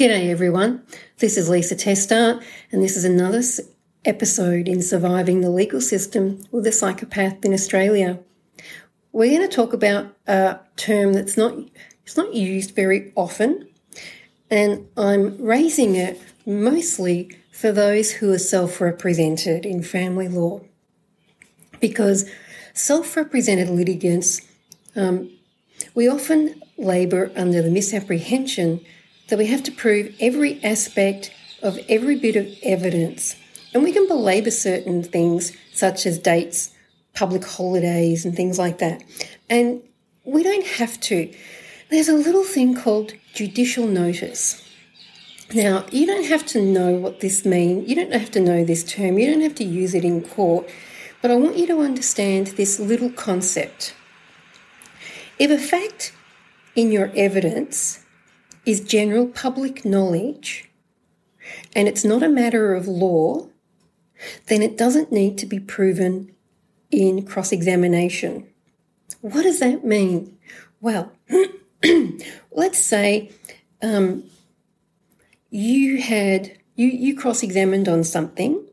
G'day everyone, this is Lisa Testart, and this is another episode in Surviving the Legal System with a Psychopath in Australia. We're going to talk about a term that's not it's not used very often, and I'm raising it mostly for those who are self-represented in family law, because self-represented litigants um, we often labour under the misapprehension that we have to prove every aspect of every bit of evidence. And we can belabour certain things, such as dates, public holidays, and things like that. And we don't have to. There's a little thing called judicial notice. Now, you don't have to know what this means. You don't have to know this term. You don't have to use it in court. But I want you to understand this little concept. If a fact in your evidence is general public knowledge and it's not a matter of law, then it doesn't need to be proven in cross examination. What does that mean? Well, let's say um, you had you, you cross examined on something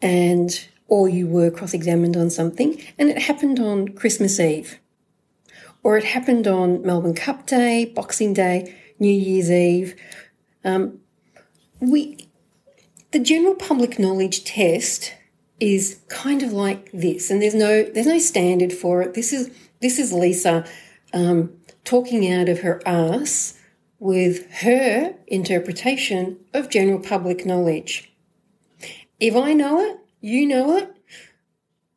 and or you were cross examined on something and it happened on Christmas Eve or it happened on Melbourne Cup Day, Boxing Day, New Year's Eve. Um, we, the general public knowledge test is kind of like this, and there's no there's no standard for it. This is this is Lisa um, talking out of her ass with her interpretation of general public knowledge. If I know it, you know it,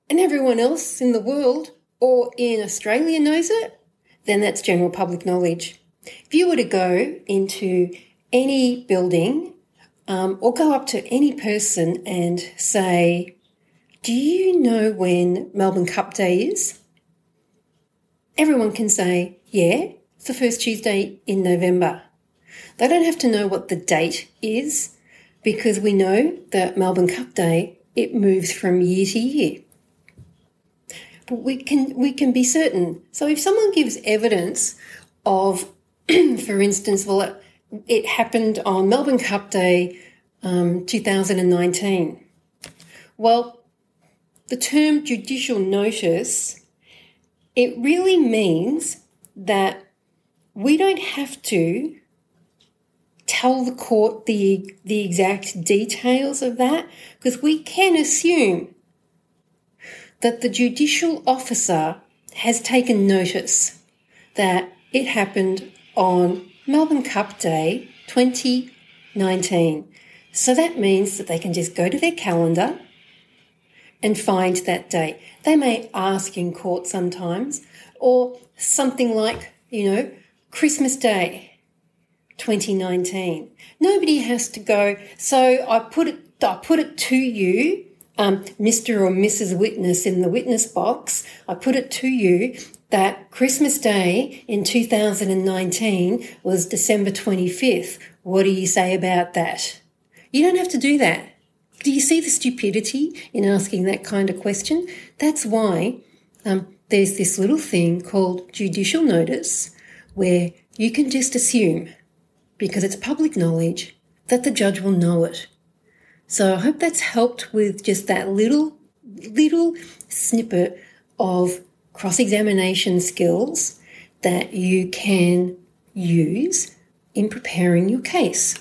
and everyone else in the world or in Australia knows it, then that's general public knowledge. If you were to go into any building um, or go up to any person and say, Do you know when Melbourne Cup Day is? Everyone can say, Yeah, it's the first Tuesday in November. They don't have to know what the date is because we know that Melbourne Cup Day it moves from year to year but we can we can be certain. So if someone gives evidence of, for instance, well, it, it, happened on Melbourne Cup Day, um, 2019. Well, the term judicial notice it really means that we don't have to tell the court the the exact details of that because we can assume that the judicial officer has taken notice that it happened on Melbourne Cup Day 2019. So that means that they can just go to their calendar and find that date. They may ask in court sometimes, or something like, you know, Christmas Day 2019. Nobody has to go, so I put it I put it to you um, Mr. or Mrs. Witness in the witness box, I put it to you that Christmas Day in 2019 was December 25th. What do you say about that? You don't have to do that. Do you see the stupidity in asking that kind of question? That's why um, there's this little thing called judicial notice where you can just assume, because it's public knowledge, that the judge will know it. So I hope that's helped with just that little, little snippet of cross examination skills that you can use in preparing your case.